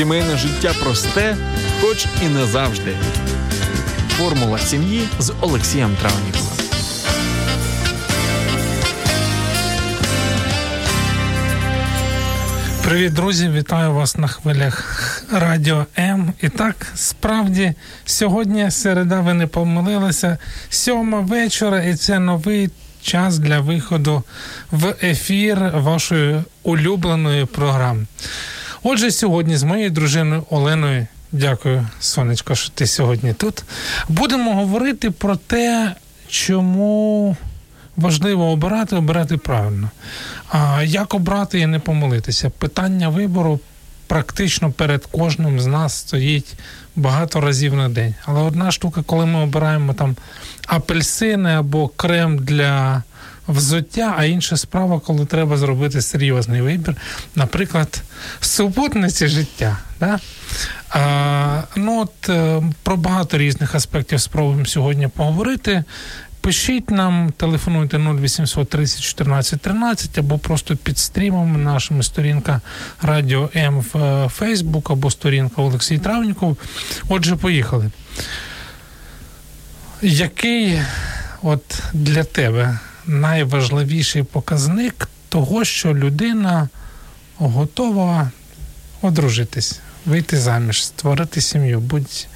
Сімейне життя просте, хоч і не завжди. Формула сім'ї з Олексієм Травніковим. Привіт, друзі! Вітаю вас на хвилях Радіо М. І так, справді, сьогодні середа, ви не помилилися, сьома вечора, і це новий час для виходу в ефір вашої улюбленої програми. Отже, сьогодні з моєю дружиною Оленою, дякую, сонечко, що ти сьогодні тут. Будемо говорити про те, чому важливо обирати, обирати правильно. А як обрати і не помилитися? Питання вибору практично перед кожним з нас стоїть багато разів на день. Але одна штука, коли ми обираємо там апельсини або крем для взуття, а інша справа, коли треба зробити серйозний вибір, наприклад, супутниці життя. Да? А, ну от е, Про багато різних аспектів спробуємо сьогодні поговорити. Пишіть нам, телефонуйте 0800 30 14 13 або просто під стрімом нашими сторінка Радіо М в Фейсбук або сторінка Олексій Травніков. Отже, поїхали. Який от для тебе найважливіший показник того, що людина готова одружитись, вийти заміж, створити сім'ю? Будь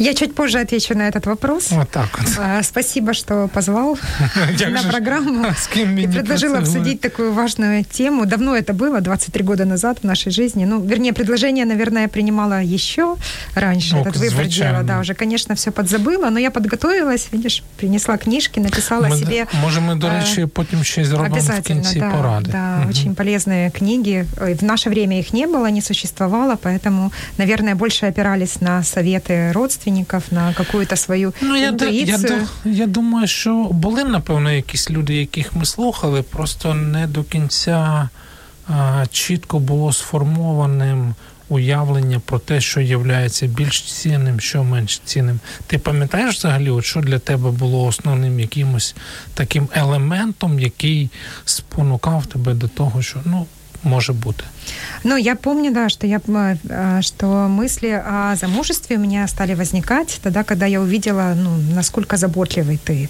я чуть позже отвечу на этот вопрос. Вот так вот. Спасибо, что позвал на программу и предложил обсудить такую важную тему. Давно это было, 23 года назад в нашей жизни. Ну, вернее, предложение, наверное, я принимала еще раньше. Этот выбор делала. Да, уже, конечно, все подзабыла, но я подготовилась, видишь, принесла книжки, написала мы, себе... Може, ми, до речі, потім ще зробимо в кінці да, поради. Да, угу. очень полезные книги. В наше время их не было, не существовало, поэтому, наверное, больше опирались на советы родственников, родственников, на какую-то свою ну, я, інтуїцію. Я, я думаю, що були, напевно, якісь люди, яких ми слухали, просто не до кінця а, чітко було сформованим уявлення про те, що є більш цінним, що менш цінним. Ти пам'ятаєш взагалі, от що для тебе було основним якимось таким елементом, який спонукав тебе до того, що ну может быть. Ну, я помню, да, что, я, э, что мысли о замужестве у меня стали возникать тогда, когда я увидела, ну, насколько заботливый ты.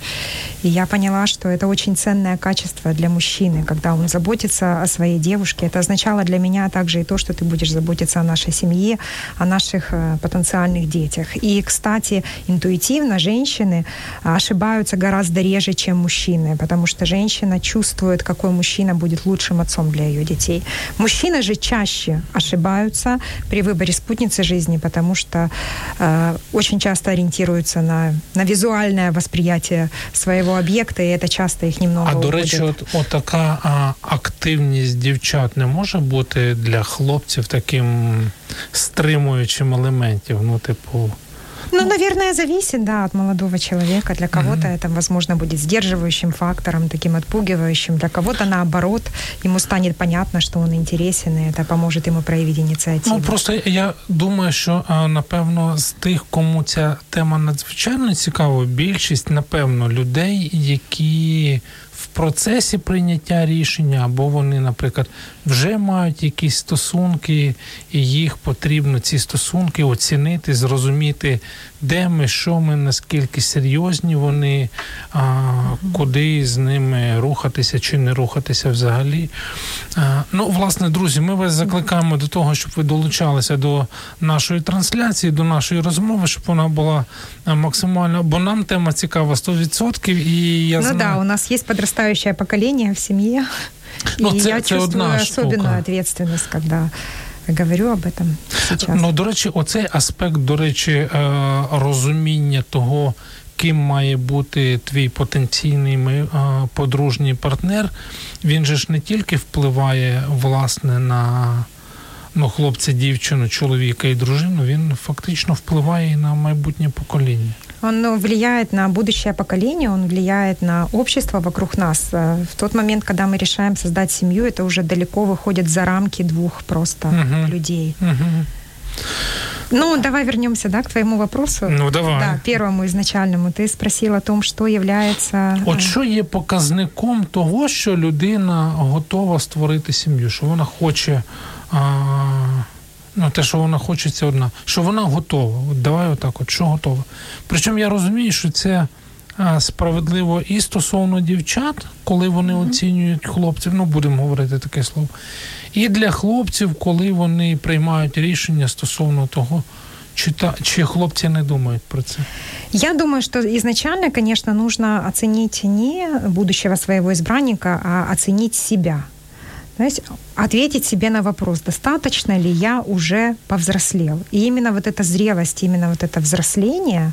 И я поняла, что это очень ценное качество для мужчины, когда он заботится о своей девушке. Это означало для меня также и то, что ты будешь заботиться о нашей семье, о наших э, потенциальных детях. И, кстати, интуитивно женщины ошибаются гораздо реже, чем мужчины, потому что женщина чувствует, какой мужчина будет лучшим отцом для ее детей. Мужчины же чаще ошибаются при выборе спутницы жизни, потому что э, очень часто ориентируются на, на визуальное восприятие своего об'єкта, і це часто їх немного. А до речі, от, от така а, активність дівчат не може бути для хлопців таким стримуючим елементом. Ну, типу. Ну, наверное, зависит, да, от молодого человека. Для кого-то mm-hmm. это, возможно, будет сдерживающим фактором, таким отпугивающим. Для кого-то, наоборот, ему станет понятно, что он интересен, и это поможет ему проявить инициативу. Ну, просто я думаю, що, напевно, з тих, кому ця тема надзвичайно цікава, більшість, напевно, людей, які процесі прийняття рішення, або вони, наприклад, вже мають якісь стосунки, і їх потрібно ці стосунки оцінити, зрозуміти, де ми, що ми, наскільки серйозні вони, а, куди з ними рухатися чи не рухатися взагалі. А, ну, власне, друзі, ми вас закликаємо до того, щоб ви долучалися до нашої трансляції, до нашої розмови, щоб вона була максимально, бо нам тема цікава 100%. І я ну знаю... да, у нас є подрастающее поколение в семье. Ну, и це, я це чувствую особенную штука. ответственность, когда говорю об этом сейчас. Ну, до речі, оцей аспект, до речі, е, розуміння того, ким має бути твій потенційний е, подружній партнер, він же ж не тільки впливає власне на ну, хлопця, дівчину, чоловіка і дружину, він фактично впливає і на майбутнє покоління Он ну, влияет на будущее поколение, он влияет на общество вокруг нас. Э, В тот момент, когда мы решаем создать семью, это уже далеко выходит за рамки двух просто Мгм. людей. Угу. Ну, давай вернемся, да, к твоему вопросу. Ну давай. Да, первому изначальному. Ты спросил о том, что является... От э, що є показником того, що людина готова створити сім'ю, що вона хоче. А, ну, те, що вона хоче, це одна. Що вона готова. От давай отак, от що готова. Причому я розумію, що це а, справедливо і стосовно дівчат, коли вони оцінюють хлопців, ну будемо говорити таке слово. І для хлопців, коли вони приймають рішення стосовно того, чи, та, чи хлопці не думають про це. Я думаю, что изначально, конечно, нужно оценить не будущего своего избранника, а оценить себя. Есть ответить себе на вопрос, достаточно ли я уже повзрослел. И именно вот эта зрелость, именно вот это взросление,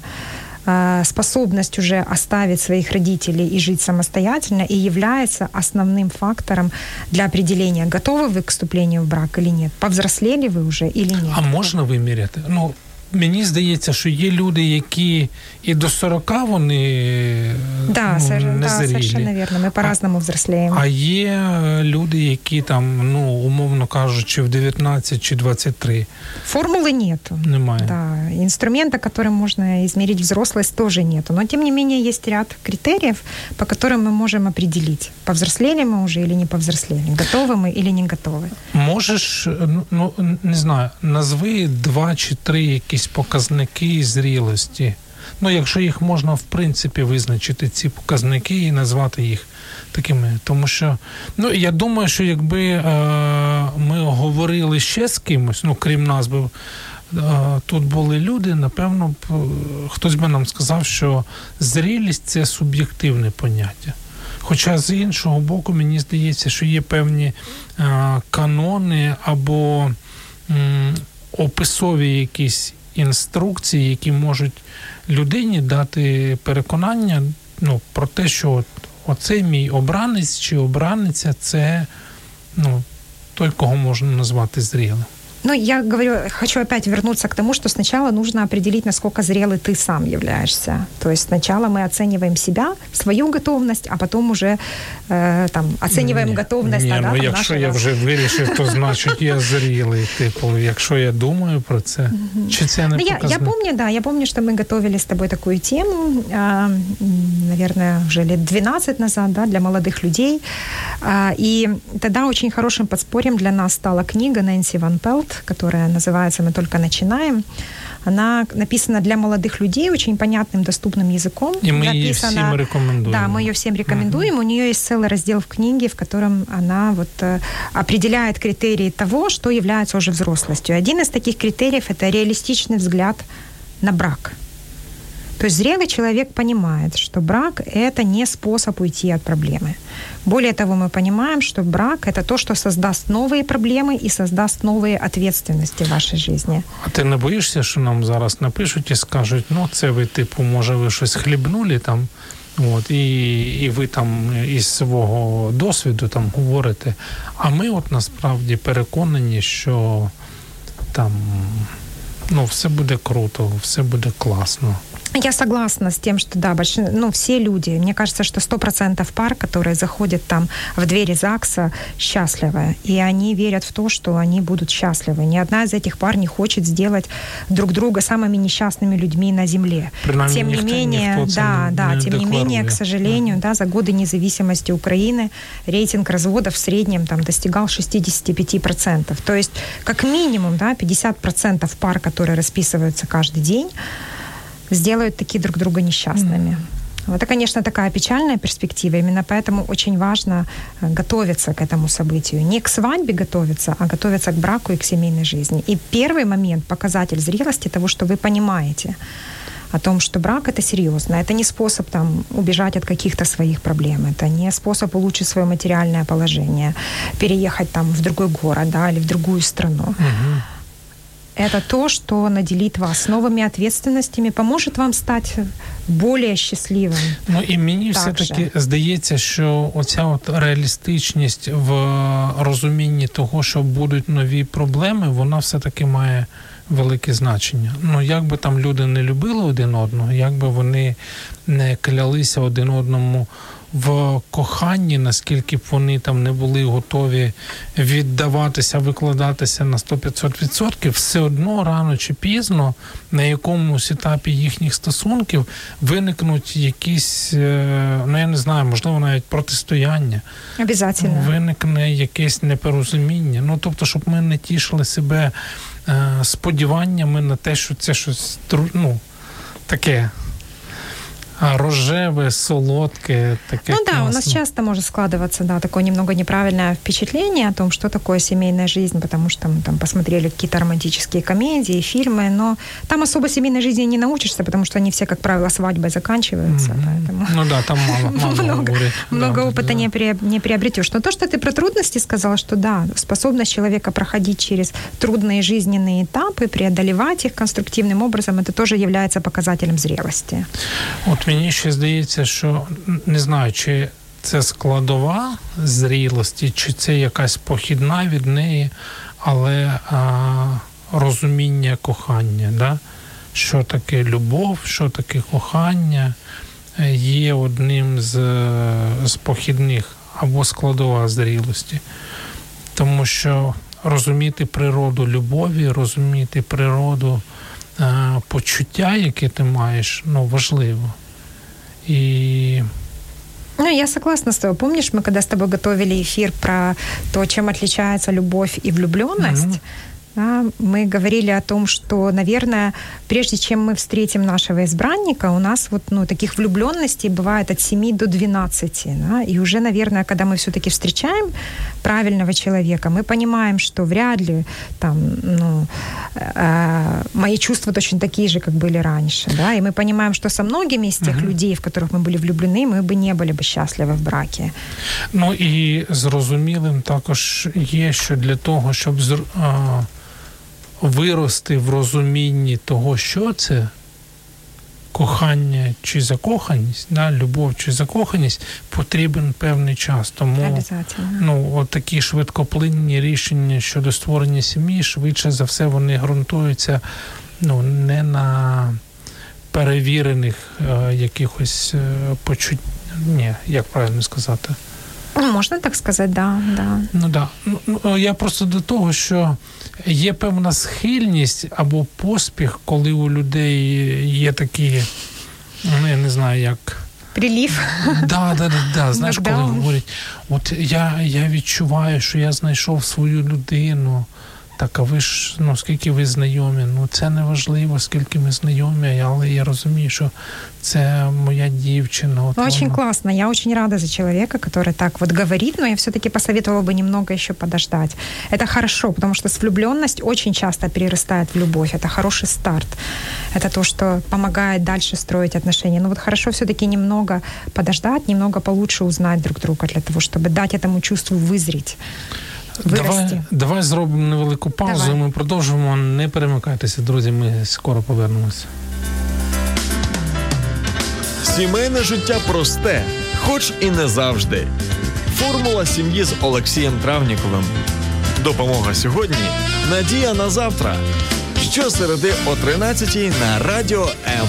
э, способность уже оставить своих родителей и жить самостоятельно и является основным фактором для определения, готовы вы к вступлению в брак или нет, повзрослели вы уже или нет. А можна виміряти? Ну, мені здається, що є люди, які і до 40 вони Да, ну, сор- не да, зрілі. совершенно верно. Мы по-разному взрослеем. А є е, люди, які там, ну, умовно кажучи, в 19 чи 23 Формулы нету. немає. Да, инструмента, которым можно измерить взрослость, тоже нету. Но, тем не менее, есть ряд критериев, по которым мы можем определить, повзрослели мы уже или не повзрослели, готовы мы или не готовы. Можеш, ну, ну не знаю, назви два чи три якісь показники зрілості. Ну, якщо їх можна в принципі визначити, ці показники і назвати їх такими. Тому що, ну я думаю, що якби е, ми говорили ще з кимось, ну крім нас би. е, Тут були люди, напевно, е, хтось би нам сказав, що зрілість це суб'єктивне поняття. Хоча з іншого боку, мені здається, що є певні е, канони або описові якісь інструкції, які можуть людині дати переконання ну, про те, що от, оцей мій обранець чи обраниця це ну, той, кого можна назвати зрілим. Но я говорю, хочу опять вернуться к тому, что сначала нужно определить, насколько зрелый ты сам являешься. То есть сначала мы оцениваем себя, свою готовность, а потом уже э, там оцениваем Ні, готовность Ні, да, ну, там, якщо нашего- я вже вирішив, то значить я зрілий. Типу, якщо я думаю про це, чи це не Ну, я, я показник? помню, да, я помню, что мы готовили с тобой такую тему, а, м, наверное, уже лет 12 назад, да, для молодых людей. А, И тогда очень хорошим подспорьем для нас стала книга Нэнси Ван Пелт, которая называется «Мы только начинаем». Она написана для молодых людей очень понятным, доступным языком. І ми її Написана- всім рекомендуємо. да, мы ее всем рекомендуем. У нее есть целый раздел в книге, в котором она вот э, определяет критерии того, что является уже взрослостью. Один из таких критериев это реалистичный взгляд на брак. То есть зрелый человек понимает, что брак – это не способ уйти от проблемы. Более того, мы понимаем, что брак – это то, что создаст новые проблемы и создаст новые ответственности в вашей жизни. А ти не боїшся, що нам зараз напишуть і скажуть, ну це ви, типу, може, ви щось хлібнули там, от, і, і ви там із свого досвіду там говорите. А ми от насправді переконані, що там ну, все буде круто, все буде класно. Я согласна с тем, что да, больш... ну, все люди, мне кажется, что 100% пар, которые заходят там в двери ЗАГСа, счастливы. И они верят в то, что они будут счастливы. Ни одна из этих пар не хочет сделать друг друга самыми несчастными людьми на земле. Принаймні, тем не ніхто- менее, ніхто це да, не- да, не тем не менее, декларує. к сожалению, да, за годы независимости Украины рейтинг разводов в среднем там достигал 65%. То есть, как минимум, да, 50% пар, которые расписываются каждый день, сделают такие друг друга несчастными. Это, конечно, такая печальная перспектива. Именно поэтому очень важно э, готовиться к этому событию. Не к свадьбе готовиться, а готовиться к браку и к семейной жизни. И первый момент, показатель зрелости того, что вы понимаете о том, что брак это серьезно. Это не способ там убежать от каких-то своих проблем. Это не способ улучшить свое материальное положение, переехать там в другой город, да, или в другую страну. Это то, что наделит вас новыми ответственностями, поможет вам стать более щасливим. Ну і мені все таки здається, що оця от реалістичність в розумінні того, що будуть нові проблеми, вона все таки має велике значення. Ну як би там люди не любили один одного, як би вони не клялися один одному в коханні, наскільки б вони там не були готові віддаватися, викладатися на 100-500%, все одно рано чи пізно на якомусь етапі їхніх стосунків виникнуть якісь, е, ну я не знаю, можливо, навіть протистояння. Обязательно. Виникне якесь непорозуміння. Ну тобто, щоб ми не тішили себе е, сподіваннями на те, що це щось ну, таке рожеве, солодкое. Такое ну да, у нас часто может складываться, да, такое немного неправильное впечатление о том, что такое семейная жизнь, потому что мы там посмотрели какие-то романтические комедии, фильмы, но там особо семейной жизни не научишься, потому что они все, как правило, свадьбой заканчиваются. Mm-hmm. Поэтому... Ну да, там мало, мало много, много да, опыта да. Не, при, не приобретешь. Но то, что ты про трудности сказала, что да, способность человека проходить через трудные жизненные этапы, преодолевать их конструктивным образом, это тоже является показателем зрелости. Вот Мені ще здається, що не знаю, чи це складова зрілості, чи це якась похідна від неї, але а, розуміння кохання, да? що таке любов, що таке кохання, е, є одним з, з похідних або складова зрілості. Тому що розуміти природу любові, розуміти природу е, почуття, яке ти маєш, ну важливо. И ну, я согласна с тобой. Помнишь, мы когда с тобой готовили эфир про то, чем отличается любовь и влюбленность? Mm-hmm. Да, мы говорили о том, что, наверное, прежде чем мы встретим нашего избранника, у нас вот ну, таких влюбленностей бывает от 7 до 12. Да, и уже, наверное, когда мы все-таки встречаем правильного человека, мы понимаем, что вряд ли там, ну, э, мои чувства точно такие же, как были раньше. Да, и мы понимаем, что со многими из тех uh-huh. людей, в которых мы были влюблены, мы бы не были бы счастливы в браке. Ну і зрозумілим також є, що для того, щоб вирости в розумінні того, що це кохання чи закоханість, да, любов чи закоханість, потрібен певний час. Тому ну, от такі швидкоплинні рішення щодо створення сім'ї, швидше за все, вони ґрунтуються ну, не на перевірених е, якихось е, почуттях. Ні, як правильно сказати. Ну, можна так сказати, да, да. Ну да. Ну, ну я просто до того, що є певна схильність або поспіх, коли у людей є такі, ну я не знаю як. Прилів. Да, да, да, да. Знаєш, коли говорять, от я я відчуваю, що я знайшов свою людину, так, а ви ж, ну, скільки ви знайомі? Ну, це не важливо, скільки ми знайомі, але я розумію, що це моя дівчина. Вот ну, очень классно. Я очень рада за человека, который так вот говорит, но я все-таки посоветовала бы немного еще подождать. Это хорошо, потому что влюбленность очень часто перерастает в любовь. Это хороший старт. Это то, что помогает дальше строить отношения. Но вот хорошо все-таки немного подождать, немного получше узнать друг друга для того, чтобы дать этому чувству вызреть. Давай давай зробимо невелику паузу. Давай. Ми продовжимо. Не перемикайтеся, друзі. Ми скоро повернемося. Сімейне життя просте, хоч і не завжди. Формула сім'ї з Олексієм Травніковим. Допомога сьогодні. Надія на завтра. Щосереди о 13 на радіо М.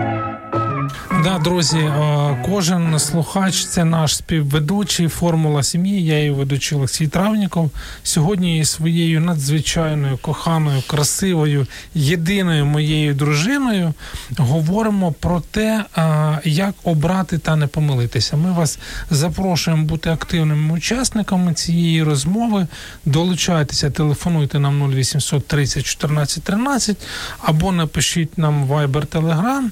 Да, друзі, е, кожен слухач це наш співведучий Формула сім'ї. Я її ведучий Олексій Травніков. Сьогодні із своєю надзвичайною, коханою, красивою, єдиною моєю дружиною говоримо про те, е, як обрати та не помилитися. Ми вас запрошуємо бути активними учасниками цієї розмови. Долучайтеся, телефонуйте нам 0800 30 14 13 або напишіть нам Viber Telegram.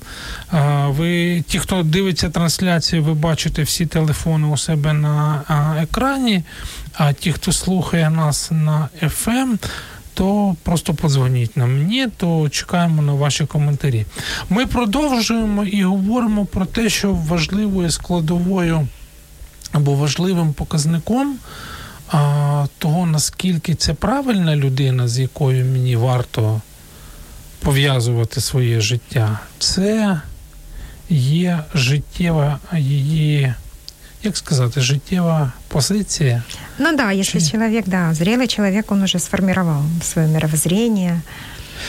Е, ви ті, хто дивиться трансляцію, ви бачите всі телефони у себе на екрані. А ті, хто слухає нас на FM, то просто подзвоніть нам мені, то чекаємо на ваші коментарі. Ми продовжуємо і говоримо про те, що важливою складовою або важливим показником а, того, наскільки це правильна людина, з якою мені варто пов'язувати своє життя, це є життєва її, як сказати, життєва позиція. Ну да, если Чи- человек, да, зрелый человек, он уже сформировал свое мировоззрение.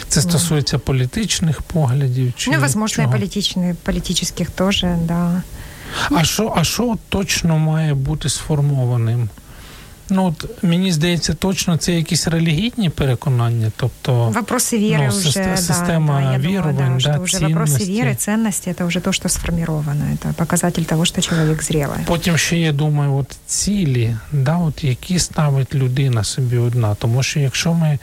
Це стосується політичних поглядів. Чи ну, возможно, чого? политичных, политических тоже, да. А що, а що точно має бути сформованим? Ну, от, мені здається, точно це якісь релігійні переконання, тобто Вопросы веры ну, уже, систе- да, система да, я думаю, веровань, да, да, что уже вопросы ценности. веры, ценности, это уже то, что сформировано, это показатель того, что человек зрелый. Потім ще я думаю, от цілі, да, от які ставить людина собі одна. Тому що якщо ми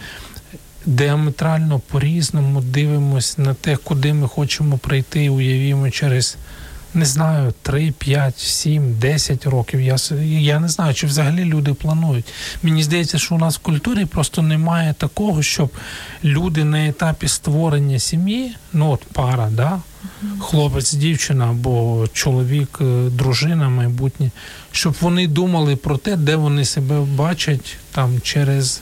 діаметрально по-різному дивимось на те, куди ми хочемо прийти, уявімо через. не знаю, 3, 5, 7, 10 років. Я, я не знаю, чи взагалі люди планують. Мені здається, що у нас в культурі просто немає такого, щоб люди на етапі створення сім'ї, ну от пара, да, хлопець, дівчина або чоловік, е, дружина майбутнє, щоб вони думали про те, де вони себе бачать там через.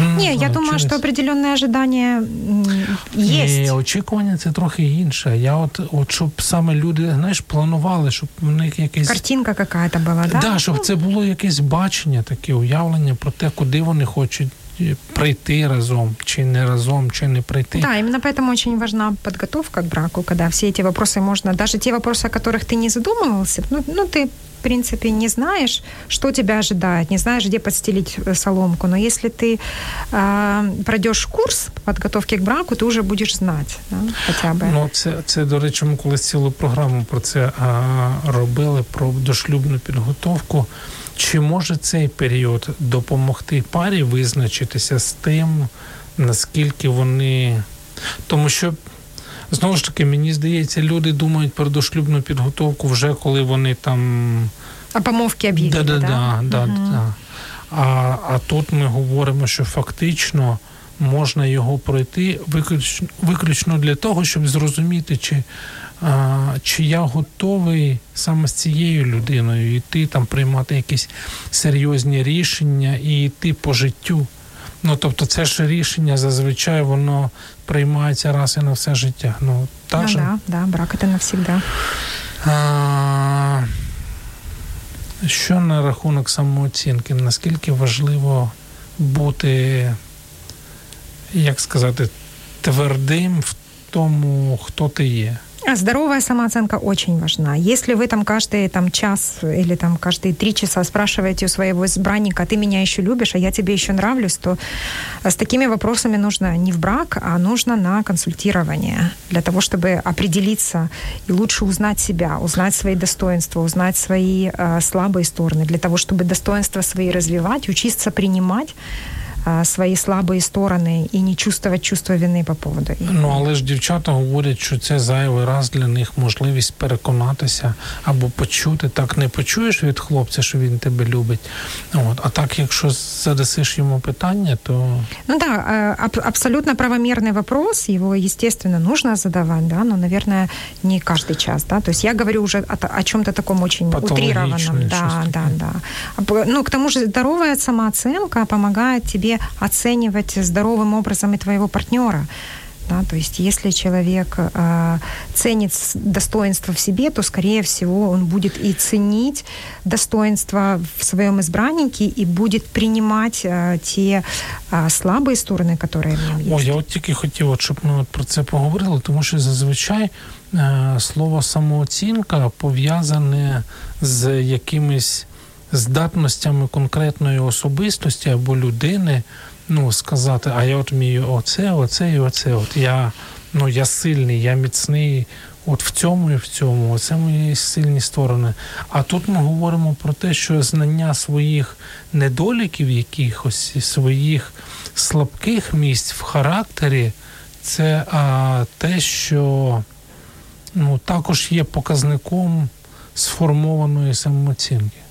ну, Не, я знаю, думаю, через- что определенные ожидания м, есть. Ні, очікування це трохи інше. Я от, от щоб саме люди, знаєш, планували, щоб в них якесь. Картинка какая-то была, да? Да, щоб це було якесь бачення, таке уявлення про те, куди вони хочуть е, прийти разом, чи не разом, чи не прийти. Да, именно поэтому очень важна подготовка к браку, когда все эти вопросы можно, даже те вопросы, о которых ты не задумывался, ну, ну ты в принципе, не знаешь, что тебя ожидает, не знаешь, где подстелить э, соломку. Но если ты э, пройдешь курс подготовки к браку, ты уже будешь знать, да, хотя бы. Ну, це, це, до речі, ми колись цілу програму про це а, робили, про дошлюбну підготовку. Чи може цей період допомогти парі визначитися з тим, наскільки вони. Тому що, знову ж таки, мені здається, люди думають про дошлюбну підготовку вже коли вони там. О помовке объявили, Да, да, да? да, Мгм. да. А, а тут ми говоримо, що фактично можна його пройти виключно, виключно для того, щоб зрозуміти, чи, а, чи я готовий саме з цією людиною йти там приймати якісь серйозні рішення і йти по життю. Ну, тобто, це ж рішення зазвичай воно приймається раз і на все життя. Ну, так Ну же? да, да, брак это навсегда. А, що на рахунок самооцінки? Наскільки важливо бути, як сказати, твердим в тому, хто ти є? А Здоровая самооценка очень важна. Если вы там каждый там, час или там каждые три часа спрашиваете у своего избранника, ты меня еще любишь, а я тебе еще нравлюсь, то с такими вопросами нужно не в брак, а нужно на консультирование для того, чтобы определиться и лучше узнать себя, узнать свои достоинства, узнать свои э, слабые стороны, для того, чтобы достоинства свои развивать, учиться принимать свои слабые стороны и не чувствовать чувство вины по поводу их. Ну але ж дівчата говорять, що це зайвий раз для них можливість переконатися або почути. Так не почуєш від хлопця, що він тебе любить. От, а так, якщо задасиш йому питання, то Ну да, э, аб- абсолютно правомерный вопрос, его, естественно, нужно задавать, да, но, наверное, не каждый час, да, то есть я говорю уже о, о чем-то таком очень Патологичное утрированном, да, что-то да, такое. да. А п- Ну, к тому же здоровая самооценка помогает тебе оценивать здоровым образом и твоего партнера, Да? То есть если человек э, ценит достоинство в себе, то, скорее всего, он будет и ценить достоинство в своем избраннике и будет принимать э, те э, слабые стороны, которые в нем есть. О, я от тільки хотів, от, щоб ми от про це поговорили, тому що зазвичай е, слово самооцінка пов'язане з якимись здатностями конкретної особистості або людини, ну, сказати, а я от вмію оце, оце і оце. От я, ну, я сильний, я міцний. От в цьому і в цьому, це мої сильні сторони. А тут ми говоримо про те, що знання своїх недоліків, якихось своїх слабких місць в характері, це а, те, що ну, також є показником сформованої самооцінки.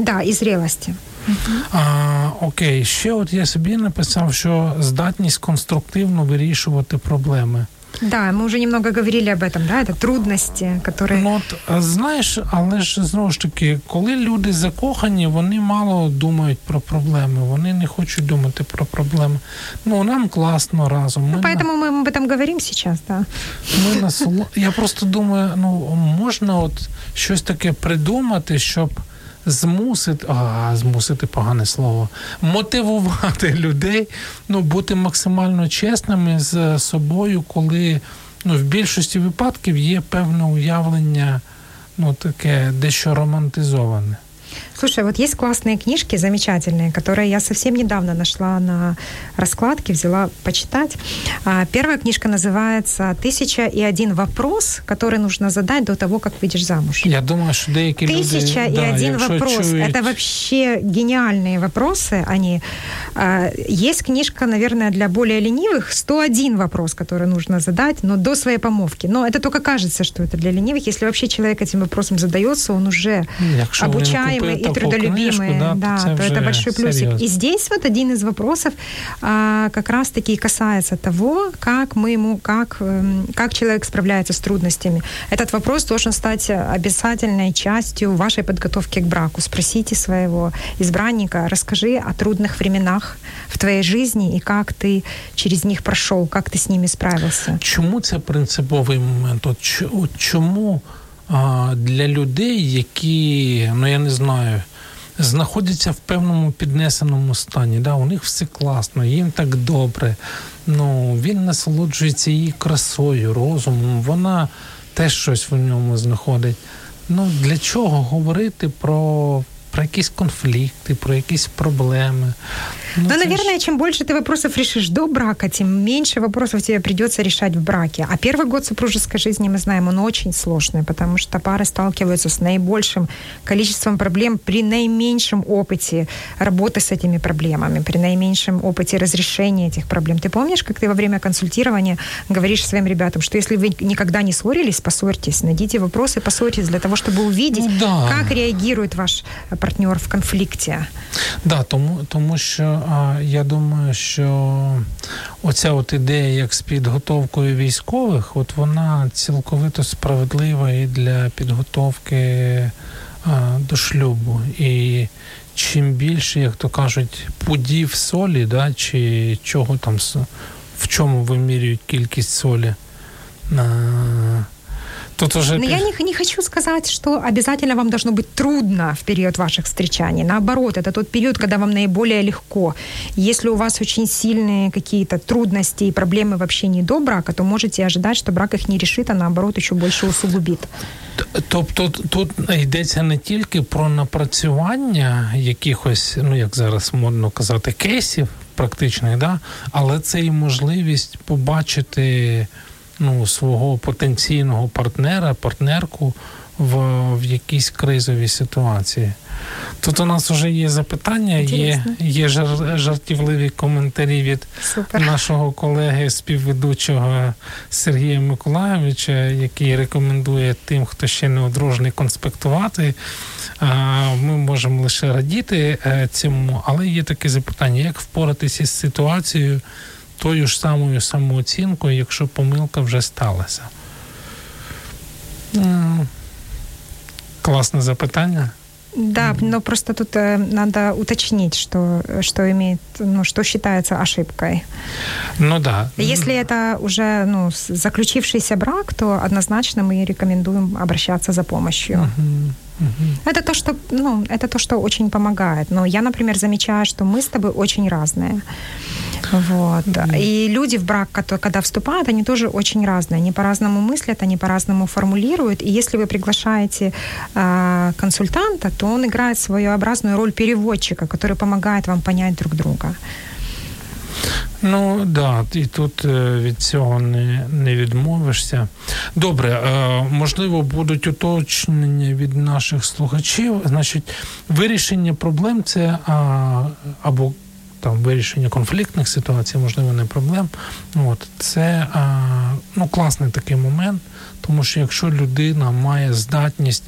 Да, і зрілості. А, Окей, ще от я собі написав, що здатність конструктивно вирішувати проблеми. Да, мы уже немного говорили об этом, да, это трудности, которые... Ну, от, знаєш, але ж знову ж таки, коли люди закохані, вони мало думають про проблеми, вони не хочуть думати про проблеми. Ну, нам класно разом. Ми ну, поэтому на... мы об этом говорим сейчас, да. Ми насоло... Я просто думаю, ну, можна от щось таке придумати, щоб змусити, а змусити погане слово, мотивувати людей, ну бути максимально чесними з собою, коли ну, в більшості випадків є певне уявлення, ну таке дещо романтизоване. Слушай, вот есть классные книжки, замечательные, которые я совсем недавно нашла на раскладке, взяла почитать. А, первая книжка называется «Тысяча и один вопрос, который нужно задать до того, как выйдешь замуж». Я думаю, что деякі Тысяча люди, и да, один вопрос. Чують... Это вообще гениальные вопросы. Они. А, есть книжка, наверное, для более ленивых «101 вопрос, который нужно задать, но до своей помовки». Но это только кажется, что это для ленивых. Если вообще человек этим вопросом задается, он уже Якщо обучаемый и трудолюбимые. Книжку, да, да, то, то это большой плюсик. Серьезно. И здесь вот один из вопросов а, как раз-таки касается того, как мы ему, как, эм, как человек справляется с трудностями. Этот вопрос должен стать обязательной частью вашей подготовки к браку. Спросите своего избранника, расскажи о трудных временах в твоей жизни и как ты через них прошел, как ты с ними справился. Чому це принциповий момент? От чому для людей, які, ну я не знаю, знаходяться в певному піднесеному стані. Да? У них все класно, їм так добре. Ну, Він насолоджується її красою, розумом, вона теж щось в ньому знаходить. Ну, Для чого говорити про про якісь конфликты, про якісь проблемы. Ну, ну наверное, ж... чем больше ты вопросов решишь до брака, тем меньше вопросов тебе придется решать в браке. А первый год супружеской жизни, мы знаем, он очень сложный, потому что пары сталкиваются с наибольшим количеством проблем при наименьшем опыте работы с этими проблемами, при наименьшем опыте разрешения этих проблем. Ты помнишь, как ты во время консультирования говоришь своим ребятам, что если вы никогда не ссорились, поссорьтесь, найдите вопросы, поссорьтесь для того, чтобы увидеть, ну, да. как реагирует ваш партнер в конфлікті. Да, тому тому що а, я думаю, що оця от ідея, як з підготовкою військових, от вона цілковито справедлива і для підготовки а, до шлюбу. І чим більше, як то кажуть, пудів солі, да, чи чого там в чому вимірюють кількість солі. А, Тут уже... Но я не, не хочу сказать, что обязательно вам должно быть трудно в период ваших встречаний. Наоборот, это тот период, когда вам наиболее легко. Если у вас очень сильные какие-то трудности и проблемы в общении до брака, то можете ожидать, что брак их не решит, а наоборот еще больше усугубит. Тобто тут йдеться не тільки про напрацювання якихось, ну як зараз модно казати, кейсів практичних, да? але це і можливість побачити ну, свого потенційного партнера, партнерку в в якійсь кризовій ситуації. Тут у нас вже є запитання, є є жар, жартівливі коментарі від Супер. нашого колеги співведучого Сергія Миколаєвича, який рекомендує тим, хто ще не одружений, конспектувати. Ми можемо лише радіти е, цьому, але є таке запитання: як впоратися з ситуацією? Тою ж самою самооцінкою, якщо помилка вже сталася? Класне запитання. Да, но просто тут э, надо уточнить, что, что имеет, ну, что считается ошибкой. Ну да. Если это уже ну, заключившийся брак, то однозначно мы рекомендуем обращаться за помощью. Uh-huh. Uh-huh. Это то, что, ну, это то, что очень помогает. Но я, например, замечаю, что мы с тобой очень разные. Вот. Mm-hmm. И люди в брак, когда вступают, они тоже очень разные. Они по-разному мыслят, они по-разному формулируют. И если вы приглашаете э, консультанта, то он играет своеобразную роль переводчика, который помогает вам понять друг друга. Ну да, і тут від цього не не відмовишся. Добре, можливо, будуть уточнення від наших слухачів. Значить, вирішення проблем це або там вирішення конфліктних ситуацій, можливо, не проблем. От це ну, класний такий момент, тому що якщо людина має здатність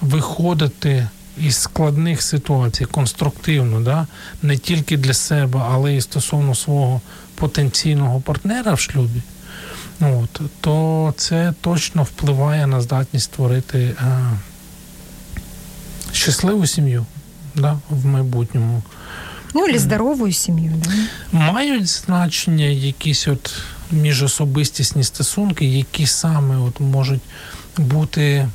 виходити із складних ситуацій конструктивно, да, не тільки для себе, але й стосовно свого потенційного партнера в шлюбі. От, то це точно впливає на здатність створити а, щасливу сім'ю да, в майбутньому. Ну, или здоровою сім'ю, да? Мають значення якісь от міжособистісні стосунки, які саме от можуть бути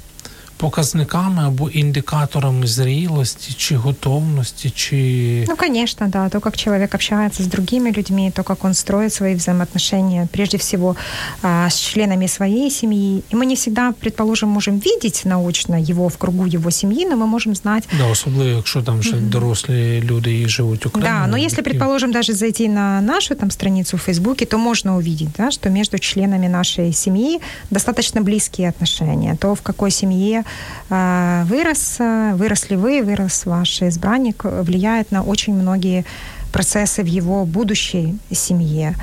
показниками або індикаторами зрелости, чи готовности, чи... Ну, конечно, да. То, как человек общается с другими людьми, то, как он строит свои взаимоотношения, прежде всего, а, с членами своей семьи. И мы не всегда, предположим, можем видеть научно его в кругу его семьи, но мы можем знать... Да, особливо, якщо там ще mm-hmm. дорослі люди і живуть окремо. Да, но если, предположим, даже зайти на нашу там страницу в Фейсбуке, то можно увидеть, да, что между членами нашей семьи достаточно близкие отношения. То, в какой семье Э, вырос, э, выросли вы, вырос ваш избранник, влияет на очень многие процессы в его будущей семье.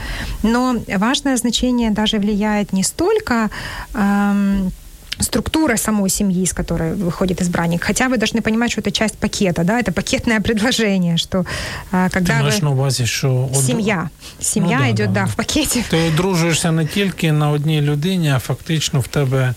Но важное значение даже влияет не столько эм, структура самой семьи, из которой выходит избранник. Хотя вы должны понимать, что это часть пакета, да, это пакетное предложение, что а, когда Ти маєш на увазі, що семья, семья ну, да, йде да, да, в пакеті. Ти одружуєшся не тільки на одній людині, а фактично в тебе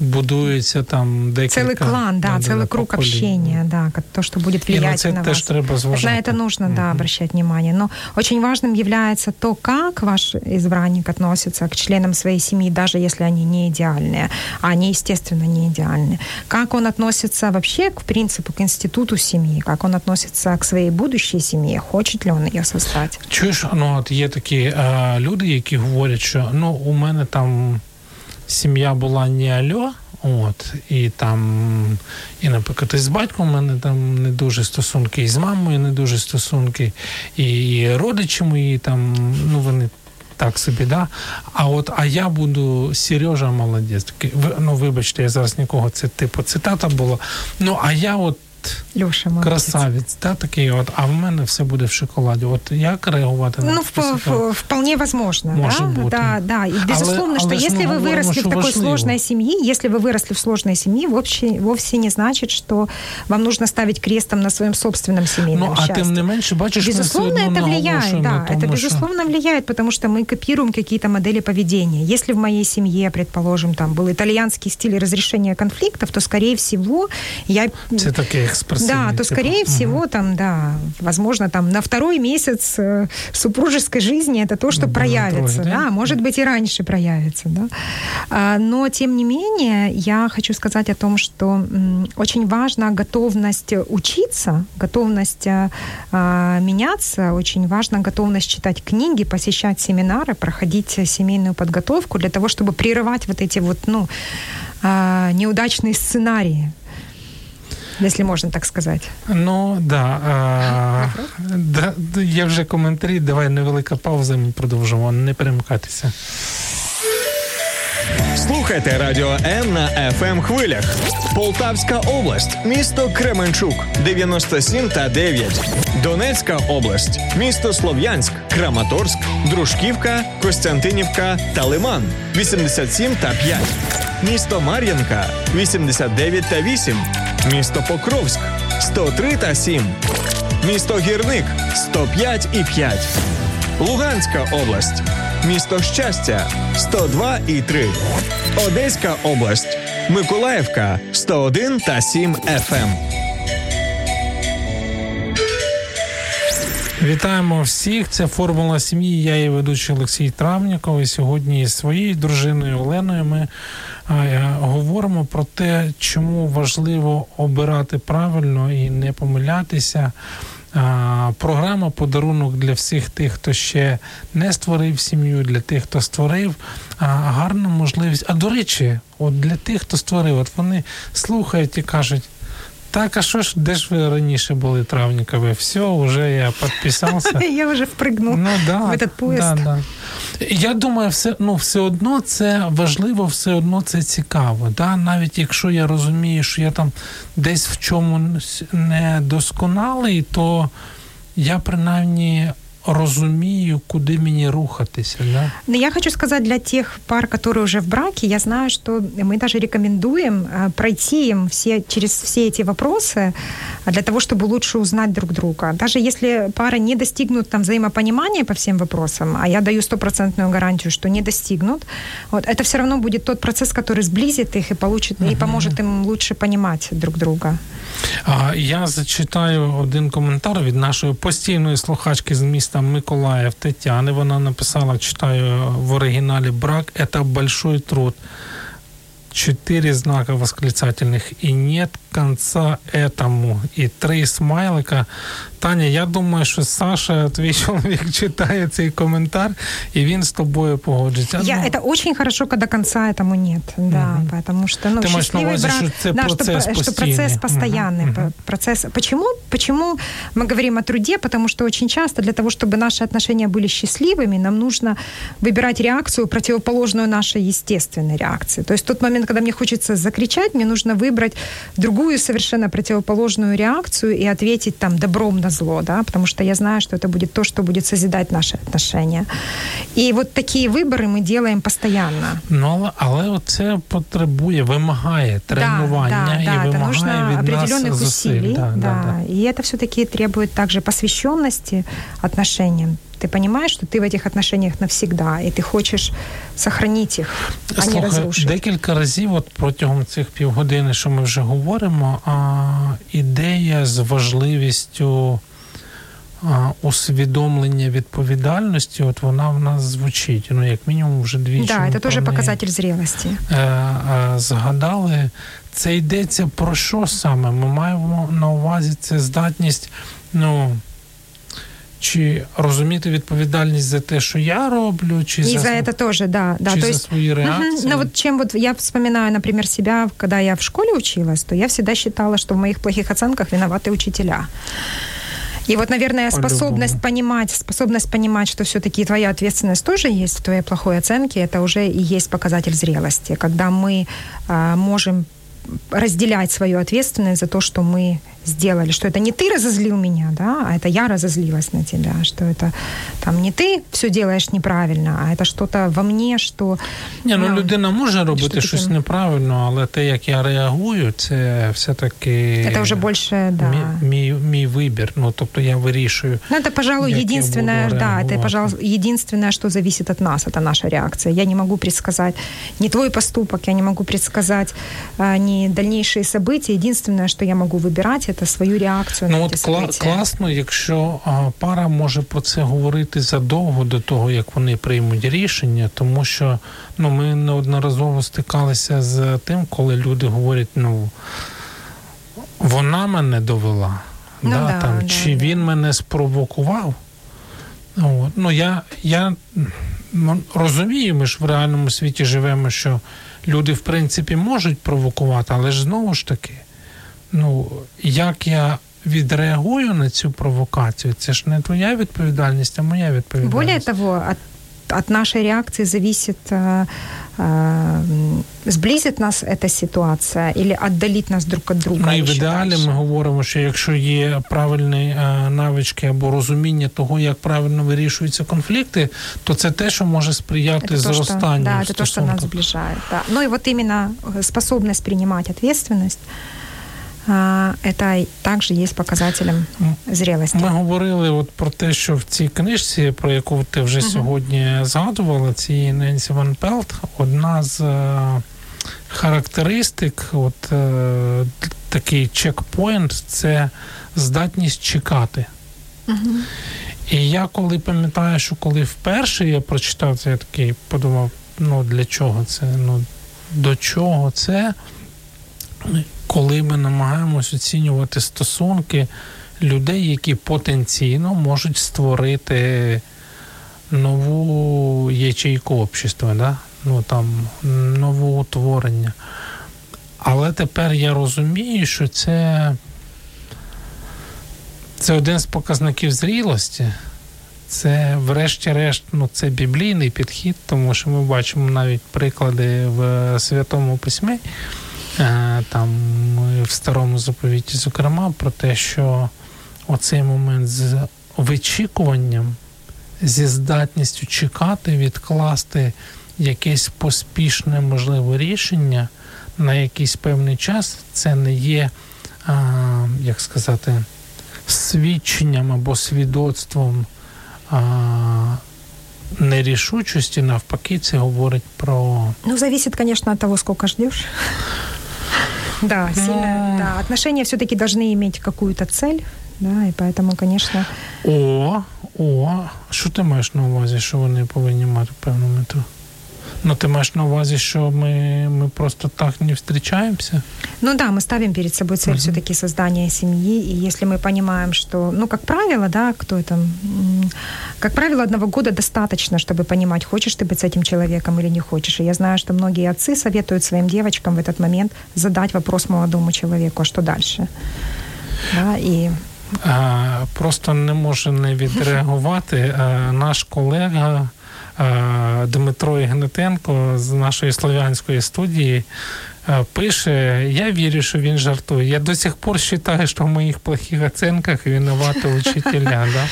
будується там декілька... Целый клан, да, да целый да, круг поколінь. общения, да, то, что будет влиять на, на вас. Треба на это нужно, mm-hmm. да, обращать внимание. Но очень важным является то, как ваш избранник относится к членам своей семьи, даже если они не идеальные. А они, естественно, не идеальны. Как он относится вообще к принципу, к институту семьи, как он относится к своей будущей семье, хочет ли он ее создать. Чуєш, ну от є такі а, люди, які говорять, що ну у мене там сім'я була не альо, от, і там, і, наприклад, з батьком у мене там не дуже стосунки, і з мамою не дуже стосунки, і родичі мої там, ну вони. Так собі, да. А от а я буду Сережа молодець. Ну, вибачте, я зараз нікого це типу цитата була. Ну, а я от Льоша, красавець, да, такий от, а в мене все буде в шоколаді. От як реагувати на Ну, в, вполне возможно, Может да? Бути. Да, да. И безусловно, але, что если вы выросли в такой важливо. сложной семье, если вы выросли в сложной семье, вовсе, вовсе не значит, что вам нужно ставить крестом на своем собственном семейном ну, счастье. а тем не меньше, бачишь, безусловно, это влияет, да, это безусловно влияет, потому что мы копируем какие-то модели поведения. Если в моей семье, предположим, там был итальянский стиль разрешения конфликтов, то, скорее всего, я... Это такие Да, то скорее всего, угу. там, да, возможно, там на второй месяц э, супружеской жизни это то, что ну, проявится, да? да, может быть и раньше проявится, да. А, но тем не менее, я хочу сказать о том, что очень важна готовность учиться, готовность а, а, меняться, очень важна готовность читать книги, посещать семинары, проходить семейную подготовку для того, чтобы прерывать вот эти вот, ну, неудачные сценарии, если можна так сказати. Ну да, а, да. Є вже коментарі. Давай невелика пауза. Ми продовжимо. Не перемикатися. Слухайте радіо М на fm ем хвилях. Полтавська область, місто Кременчук, 97 та 9. Донецька область, місто Слов'янськ, Краматорськ, Дружківка, Костянтинівка та Лиман, 87 та 5. Місто Мар'янка, 89 та 8. Місто Покровськ 103 та 7. Місто Гірник 105 і 5. Луганська область. Місто Щастя 102 і 3. Одеська область. Миколаївка 101 та 7 ФМ. Вітаємо всіх. Це формула сім'ї. Я її ведучий Олексій Травніков. І сьогодні з своєю дружиною Оленою ми а, говоримо про те, чому важливо обирати правильно і не помилятися. Програма подарунок для всіх тих, хто ще не створив сім'ю, для тих, хто створив. А, гарна можливість. А до речі, от для тих, хто створив, от вони слухають і кажуть. Так, а що ж, де ж ви раніше були травникові? Все, вже я підписався. Я вже впригнув ну, да, в этот поїзд. Да, да. Я думаю, все ну, все одно це важливо, все одно це цікаво. Да? Навіть якщо я розумію, що я там десь в чомусь не досконалий, то я принаймні розумію, куди мені рухатися. Да? Но я хочу сказать для тех пар, которые уже в браке, я знаю, что мы даже рекомендуем пройти им все, через все эти вопросы для того, чтобы лучше узнать друг друга. Даже если пара не достигнут там взаимопонимания по всем вопросам, а я даю стопроцентную гарантию, что не достигнут, вот, это все равно будет тот процесс, который сблизит их и, получит, uh-huh. и поможет им лучше понимать друг друга. А, Я зачитаю один коментар від нашої постійної слухачки з міста Миколаїв Тетяни. Вона написала: читаю в оригіналі брак це большой труд. Четыре знака восклицательных и нет конца этому. І три смайлика. Таня, я думаю, що Саша, твій чоловік, читає цей коментар, і він з тобою погоджується. Я, ну, это очень хорошо, когда конца этому нет. Да, угу. потому что ну, Ты счастливый увазі, брак, що це да, процес что, что процесс постоянный. Угу. Процесс. Почему? Почему мы говорим о труде? Потому что очень часто для того, чтобы наши отношения были счастливыми, нам нужно выбирать реакцию, противоположную нашей естественной реакции. То есть в тот момент, когда мне хочется закричать, мне нужно выбрать другую совершенно противоположную реакцию и ответить там добром на зло, да, потому что я знаю, что это будет то, что будет созидать наши отношения. І от такі вибори ми робимо постійно. Ну, але, але це потребує, вимагає тренування да, і да, вимагає нужно від определенных нас усилий. Да, да, да, да. И это все-таки требует также посвященности отношениям. Ты понимаешь, что ты в этих отношениях навсегда, и ты хочеш сохранить їх, а Слухай, не розрушити. Декілька разів, от протягом цих півгодини, що ми вже говоримо, а, ідея з важливістю а, усвідомлення відповідальності, от вона в нас звучить. Ну, як мінімум, вже двічі. Да, це теж показатель зрілості. Е, е, згадали. Це йдеться про що саме? Ми маємо на увазі це здатність, ну. Чи розуміти відповідальність за те, що я роблю, чи и за, за это тоже, да, да. чи то за есть, свої реакції? Угу. Ну вот чем вот я вспоминаю, например, себя, когда я в школе училась, то я всегда считала, что в моих плохих оценках виноваты учителя. И вот, наверное, способность По-любому. понимать, способность понимать, что все-таки твоя ответственность тоже есть в твоей плохой оценке, это уже и есть показатель зрелости, когда мы а, можем разделять свою ответственность за то, что мы сделали, что это не ты разозлил меня, да, а это я разозлилась на тебя, что это там не ты все делаешь неправильно, а это что-то во мне, що Ні, ну людина може робити щось таке? неправильно, але те, як я реагую, це все-таки это уже больше, да. мій, мій, мій вибір. Ну тобто я вирішую. Ну, это, пожалуй, як я единственное, буду да, это, реагувати. пожалуй, единственное, что зависит от нас, это наша реакция. Я не могу предсказать ни твой поступок, я не могу предсказать а, ни дальнейшие события. Единственное, что я могу выбирать, это свою реакцию Ну на от эти кла- события. класно, якщо а, пара може про це говорити задовго до того, як вони приймуть рішення, тому що ну ми неодноразово стикалися з тим, коли люди говорять, ну вона мене довела. Ну да, да, там, да, чи да. він мене спровокував? От. Ну, я, я ну, розумію, ми ж в реальному світі живемо, що люди, в принципі, можуть провокувати, але ж знову ж таки, ну, як я відреагую на цю провокацію, це ж не твоя відповідальність, а моя відповідальність. Более того, от, от нашей реакции зависит, э, э, сблизит нас эта ситуация или отдалит нас друг от друга. Ну і в еще ідеалі дальше. ми говоримо, що якщо є правильні е, навички або розуміння того, як правильно вирішуються конфлікти, то це те, що може сприяти Это то, что, зростанню. да, это то, что нас стосунків. сближает. Да. Ну и вот именно э, способность принимать ответственность, а, это также есть показателем зрелости. Ми говорили от про те, що в цій книжці, про яку ти вже сьогодні згадувала, ці Ненсі Ван Пелт, одна з е, характеристик, от е, такий чекпоінт, це здатність чекати. І я коли пам'ятаю, що коли вперше я прочитав це, я такий подумав, ну для чого це? Ну до чого це? Коли ми намагаємось оцінювати стосунки людей, які потенційно можуть створити нову ячейку общества, да? ну там нове утворення. Але тепер я розумію, що це це один з показників зрілості. Це, врешті-решт, ну, це біблійний підхід, тому що ми бачимо навіть приклади в Святому Письмі, там в старому заповіті, зокрема, про те, що оцей момент з вичікуванням, зі здатністю чекати, відкласти якесь поспішне можливе рішення на якийсь певний час, це не є, а, як сказати, свідченням або свідоцтвом нерішучості, навпаки, це говорить про. Ну, зависит, конечно, от того, сколько ждешь. Да, сильно. Да, отношения все-таки должны иметь какую-то цель, да, и поэтому, конечно. О, о, що ти маєш на увазі, що вони повинні мати певну мету? Ну, ты маешь на увазі, что мы, мы просто так не встречаемся? Ну да, мы ставим перед собой цель uh-huh. все-таки создания семьи, и если мы понимаем, что, ну, как правило, да, кто это, как правило, одного года достаточно, чтобы понимать, хочешь ты быть с этим человеком или не хочешь. И я знаю, что многие отцы советуют своим девочкам в этот момент задать вопрос молодому человеку, а что дальше? Да, и а, Просто не може не відреагувати. А, наш колега Дмитро Ігнатенко з нашої слов'янської студії пише: Я вірю, що він жартує. Я до сих пор вважаю, що в моїх плохих оцінках винувати учителя. Да?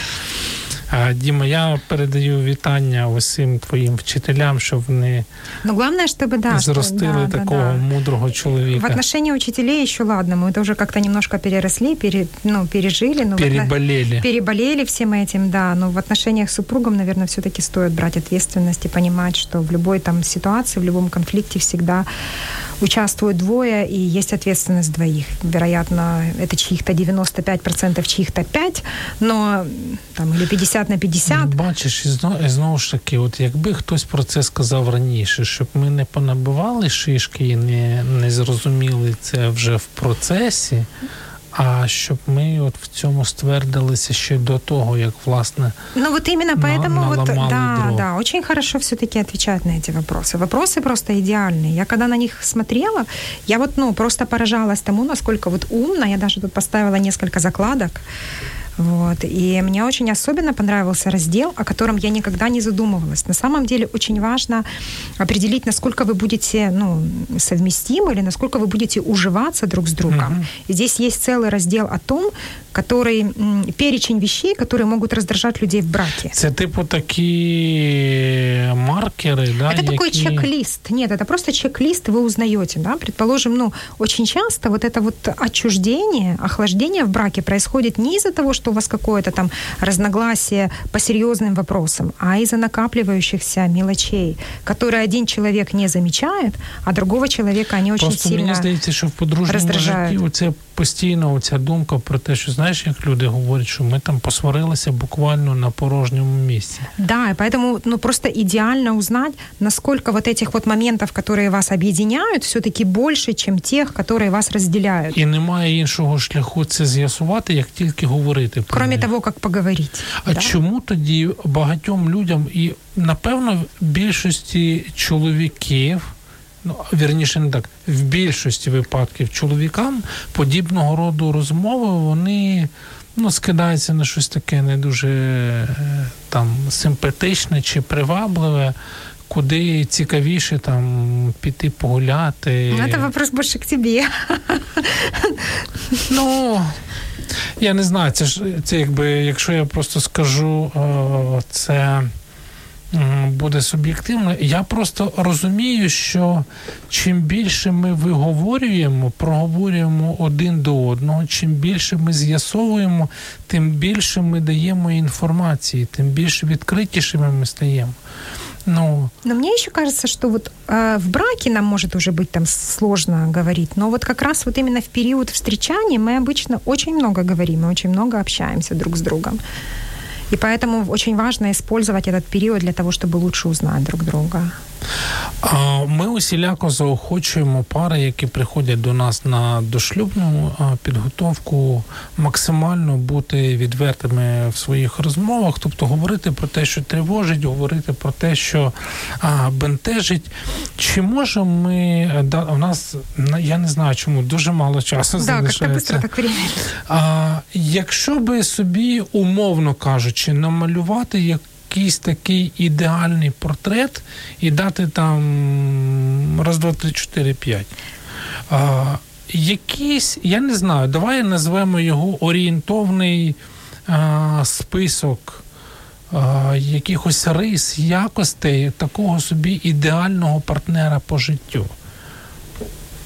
Дима, я передаю вітання усім твоїм вчителям, щоб вони ну, главное, чтобы, да, зростили да, такого да, да. мудрого человека. В отношении учителей еще ладно, мы это уже как-то немножко переросли, пере, ну, пережили. Но переболели. Вот, переболели всем этим, да. Но в отношениях с супругом, наверное, все-таки стоит брать ответственность и понимать, что в любой там ситуации, в любом конфликте всегда участвуют двое, и есть ответственность двоих. Вероятно, это чьих-то 95%, чьих-то 5%, но там или 50 на 50. Бачиш, і знову, і знову ж таки, от якби хтось про це сказав раніше, щоб ми не понабивали шишки і не, не зрозуміли це вже в процесі, а щоб ми от в цьому ствердилися ще до того, як власне Ну вот именно на, поэтому вот да, дров. да, очень хорошо все-таки отвечать на эти вопросы. Вопросы просто идеальные. Я когда на них смотрела, я вот ну просто поражалась тому, насколько вот умно. Я даже тут поставила несколько закладок. Вот. И мне очень особенно понравился раздел, о котором я никогда не задумывалась. На самом деле очень важно определить, насколько вы будете ну, совместимы или насколько вы будете уживаться друг с другом. Mm-hmm. И здесь есть целый раздел о том, который перечень вещей, которые могут раздражать людей в браке. Это типа такие маркеры, да? Это такой які... чек-лист. Нет, это просто чек-лист, вы узнаете, да? Предположим, ну, очень часто вот это вот отчуждение, охлаждение в браке происходит не из-за того, что у вас какое-то там разногласие по серьезным вопросам, а из-за накапливающихся мелочей, которые один человек не замечает, а другого человека они очень Просто сильно мені здається, що в подружньому житті оце постійно оця думка про те, що знаєш, як люди говорять, що ми там посварилися буквально на порожньому місці. Да, и поэтому ну просто идеально узнать, насколько вот этих вот моментов, которые вас объединяют, все-таки больше, чем тех, которые вас разделяют. І немає іншого шляху це з'ясувати, як тільки говорити. Про Кроме того, як поговорити. А да? чому тоді багатьом людям і напевно більшості чоловіків? Ну вірніше не так, в більшості випадків чоловікам подібного роду розмови вони ну, скидаються на щось таке не дуже е, там симпатичне чи привабливе. Куди цікавіше там піти погуляти. Ну, це вопрос більше к тобі. Ну, я не знаю, це ж це якби, якщо я просто скажу, це буде суб'єктивно. Я просто розумію, що чим більше ми виговорюємо, проговорюємо один до одного, чим більше ми з'ясовуємо, тим більше ми даємо інформації, тим більше відкритішими ми стаємо. Ну. Но мне еще кажется, что вот э, в браке нам может уже быть там сложно говорить, но вот как раз вот именно в период встречания мы обычно очень много говорим и очень много общаемся друг с другом. И поэтому очень важно использовать этот период для того, чтобы лучше узнать друг друга. Ми усіляко заохочуємо пари, які приходять до нас на дошлюбну підготовку, максимально бути відвертими в своїх розмовах, тобто говорити про те, що тривожить, говорити про те, що бентежить. Чи можемо ми у нас я не знаю, чому дуже мало часу да, залишається. Так а, Якщо би собі умовно кажучи, намалювати як якийсь такий ідеальний портрет і дати там раз, два, три, чотири, п'ять. Якийсь, я не знаю, давай назвемо його орієнтовний а, список якихось рис, якостей такого собі ідеального партнера по життю.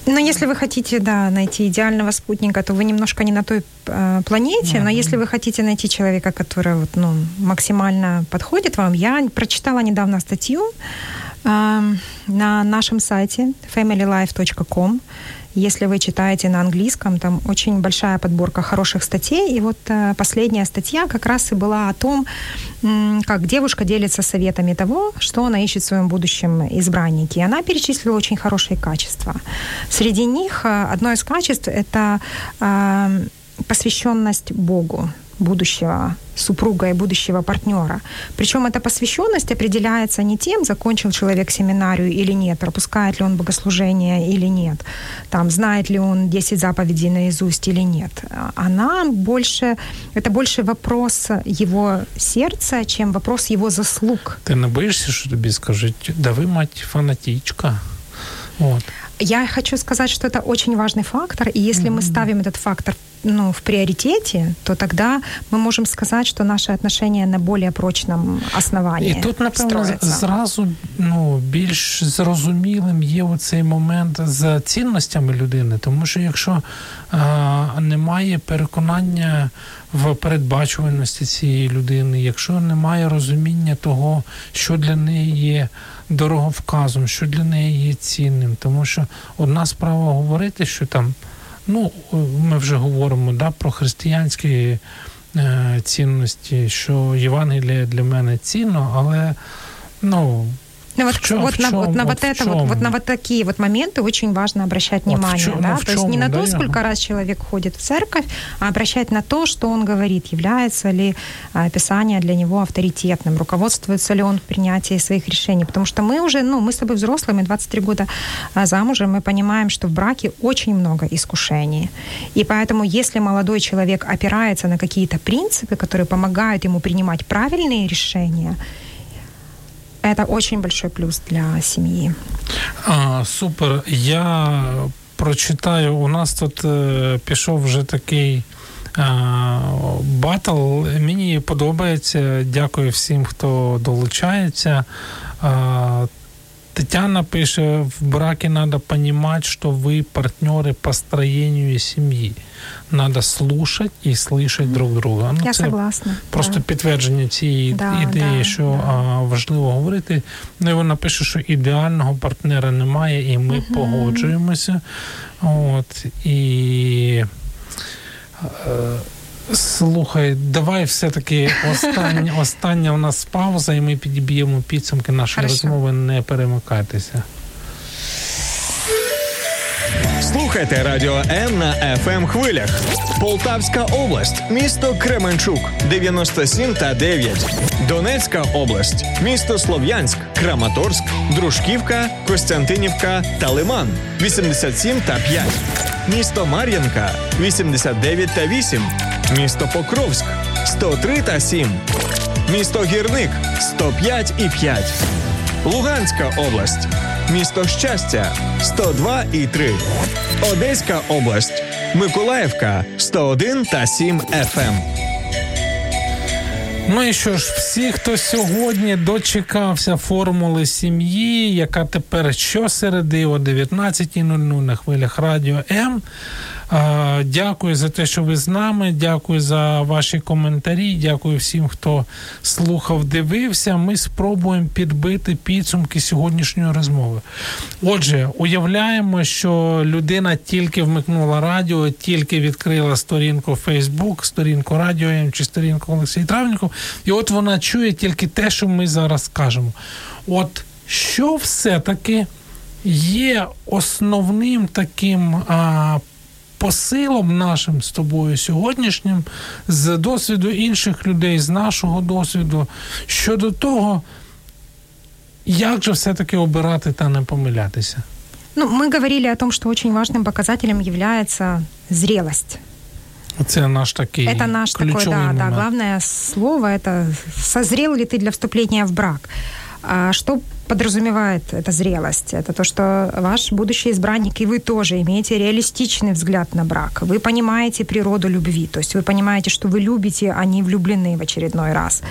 Но если вы хотите, да, найти идеального спутника, то вы немножко не на той э, планете. Mm-hmm. Но если вы хотите найти человека, который вот, ну, максимально подходит вам, я прочитала недавно статью э, на нашем сайте familylife.com. Если вы читаете на английском, там очень большая подборка хороших статей. И вот э, последняя статья как раз и была о том, как девушка делится советами того, что она ищет в своем будущем избраннике. И она перечислила очень хорошие качества. Среди них э, одно из качеств – это э, посвященность Богу будущего супруга и будущего партнера. Причем эта посвященность определяется не тем, закончил человек семинарию или нет, пропускает ли он богослужение или нет, там, знает ли он 10 заповедей наизусть или нет. Она больше, это больше вопрос его сердца, чем вопрос его заслуг. Ты не боишься, что тебе скажут, да вы, мать, фанатичка? Вот. Я хочу сказать, что это очень важный фактор, и если mm-hmm. мы ставим этот фактор ну, в приоритете, то тогда мы можем сказать, что наши отношения на более прочном основанні. І тут, напевно, зразу ну, більш зрозумілим є оцей момент з цінностями людини, тому що якщо а, немає переконання в передбачуваності цієї людини, якщо немає розуміння того, що для неї є дороговказом, що для неї є цінним, тому що одна справа говорити, що там. Ну, ми вже говоримо да, про християнські е, цінності, що Євангеліє для мене цінно, але ну, Ну, вот, чем, вот, на, чем, вот на вот, вот это вот, вот на вот такие вот моменты очень важно обращать вот внимание, чем, да, ну, то есть не на да, то, сколько я... раз человек ходит в церковь, а обращать на то, что он говорит, является ли а, Писание для него авторитетным, руководствуется ли он в принятии своих решений, потому что мы уже, ну, мы с тобой взрослые, мы 23 года а, замужем, мы понимаем, что в браке очень много искушений, и поэтому если молодой человек опирается на какие-то принципы, которые помогают ему принимать правильные решения, это очень большой плюс для семьи. А, Супер. Я прочитаю. У нас тут е, пішов вже такий. Батл мені подобається. Дякую всім, хто долучається. Тетяна пише: в браке надо понимать, что вы партнеры по строению семьи. Надо слушать і слышать друг друга. Ну, Я це согласна. Просто да. підтвердження цієї да, ідеї, да, що а, важливо говорити. Ну і вона пише, що ідеального партнера немає, і ми угу. погоджуємося. От і. Слухай, давай все-таки остання остання у нас пауза, і ми підіб'ємо підсумки нашої Хорошо. розмови. Не перемикайтеся. Слухайте радіо М на fm ем хвилях. Полтавська область, місто Кременчук, 97 та 9. Донецька область, місто Слов'янськ, Краматорськ, Дружківка, Костянтинівка та Лиман, 87 та 5. Місто Мар'янка, 89 та 8. Місто Покровськ 103 та 7. Місто Гірник 105 і 5. Луганська область. Місто Щастя 102 і 3. Одеська область. Миколаївка 101 та 7 ФМ. Ну і що ж, всі, хто сьогодні дочекався формули сім'ї, яка тепер щосереди о 19.00 на хвилях радіо М. Дякую за те, що ви з нами. Дякую за ваші коментарі. Дякую всім, хто слухав, дивився. Ми спробуємо підбити підсумки сьогоднішньої розмови. Отже, уявляємо, що людина тільки вмикнула радіо, тільки відкрила сторінку Facebook, сторінку Радіо чи сторінку Олексій Травніков, і от вона чує тільки те, що ми зараз скажемо. От що все-таки є основним таким а, посилом нашим з тобою сьогоднішнім, з досвіду інших людей, з нашого досвіду щодо того, як же все-таки обирати та не помилятися? Ну, мы говорили о том, что очень важным показателем является зрелость. Это наш такой Это наш такой, да, момент. да, главное слово это созрел ли ты для вступления в брак. А что подразумевает эта зрелость? Это то, что ваш будущий избранник и вы тоже имеете реалистичный взгляд на брак. Вы понимаете природу любви, то есть вы понимаете, что вы любите, а не влюблены в очередной раз.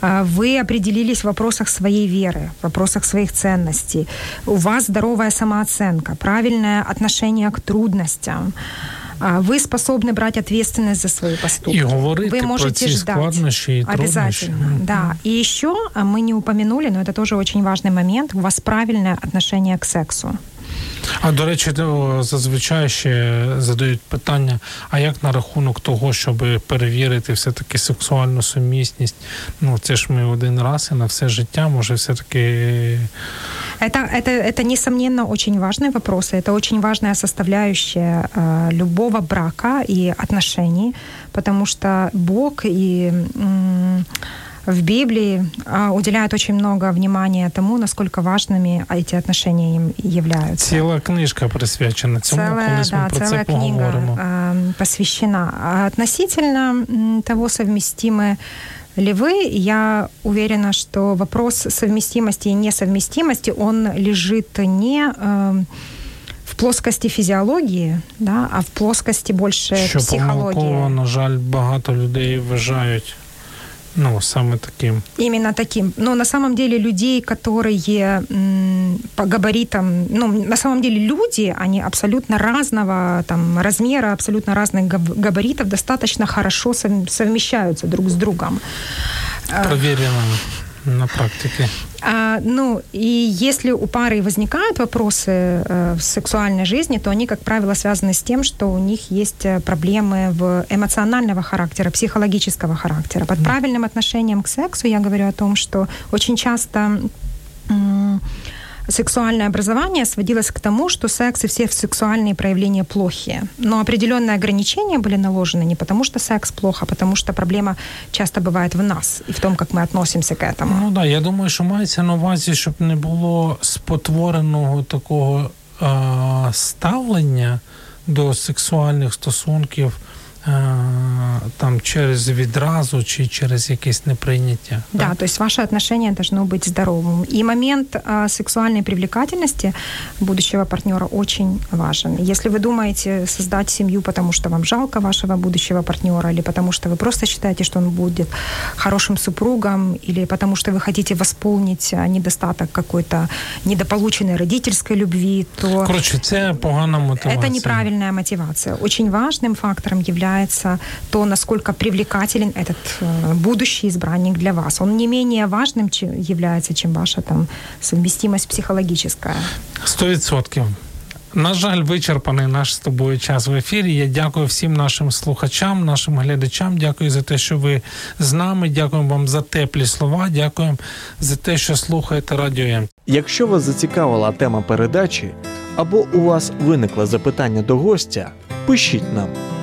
А вы определились в вопросах своей веры, в вопросах своих ценностей. У вас здоровая самооценка, правильное отношение к трудностям. А вы способны брать ответственность за свои поступки. И говорить вы можете про ждать. складности и Обязательно, трудности. да. И еще мы не упомянули, но это тоже очень важный момент, у вас правильное отношение к сексу. А до речі, зазвичай ще задають питання: а як на рахунок того, щоб перевірити все-таки сексуальну сумісність? Ну це ж ми один раз і на все життя, може, все-таки. Это, это, это, несомненно, очень важный вопрос, это очень важная составляющая э, любого брака и отношений, потому что Бог и э, в Библии а, уделяют очень много внимания тому, насколько важными эти отношения им являются. Ціла книжка присвячена цьому, целая, да, целая це книга поговоримо. э, посвящена. А относительно того, совместимы ли вы, я уверена, что вопрос совместимости и несовместимости, он лежит не э, в плоскости фізіології, да, а в плоскості більше Що психології. помилково, на жаль, багато людей вважають ну, саме таким. Именно таким. Но на самом деле людей, которые м, по габаритам, ну, на самом деле люди, они абсолютно разного там, размера, абсолютно разных габ- габаритов, достаточно хорошо сов- совмещаются друг с другом. Провірено на практике. А, ну, и если у пары возникают вопросы э, в сексуальной жизни, то они, как правило, связаны с тем, что у них есть э, проблемы в эмоционального характера, психологического характера. Под правильным отношением к сексу я говорю о том, что очень часто м- сексуальное образование сводилось к тому, что секс и все сексуальные проявления плохие. Но определенные ограничения были наложены не потому, что секс плохо, а потому что проблема часто бывает в нас и в том, как мы относимся к этому. Ну да, я думаю, що мається на увазі, щоб не було спотвореного такого е- ставлення до сексуальних стосунків е- Там через відразу чи через якесь неприйняття. Да, то есть ваше отношение должно быть здоровым. И момент а, сексуальной привлекательности будущего партнера очень важен. Если вы думаете создать семью, потому что вам жалко вашего будущего партнера, или потому что вы просто считаете, что он будет хорошим супругом, или потому что вы хотите восполнить а, недостаток какой-то недополученной родительской любви, то Коротше, це погана мотивація. это неправильная мотивация. Очень важным фактором является то, насколько привлекателен этот э, будущий избранник для вас. Он не менее важным чем, является, чем ваша там совместимость психологическая. Сто відсотків. На жаль, вичерпаний наш з тобою час в ефірі. Я дякую всім нашим слухачам, нашим глядачам. Дякую за те, що ви з нами. Дякуємо вам за теплі слова. Дякуємо за те, що слухаєте радіо М. Якщо вас зацікавила тема передачі або у вас виникло запитання до гостя, пишіть нам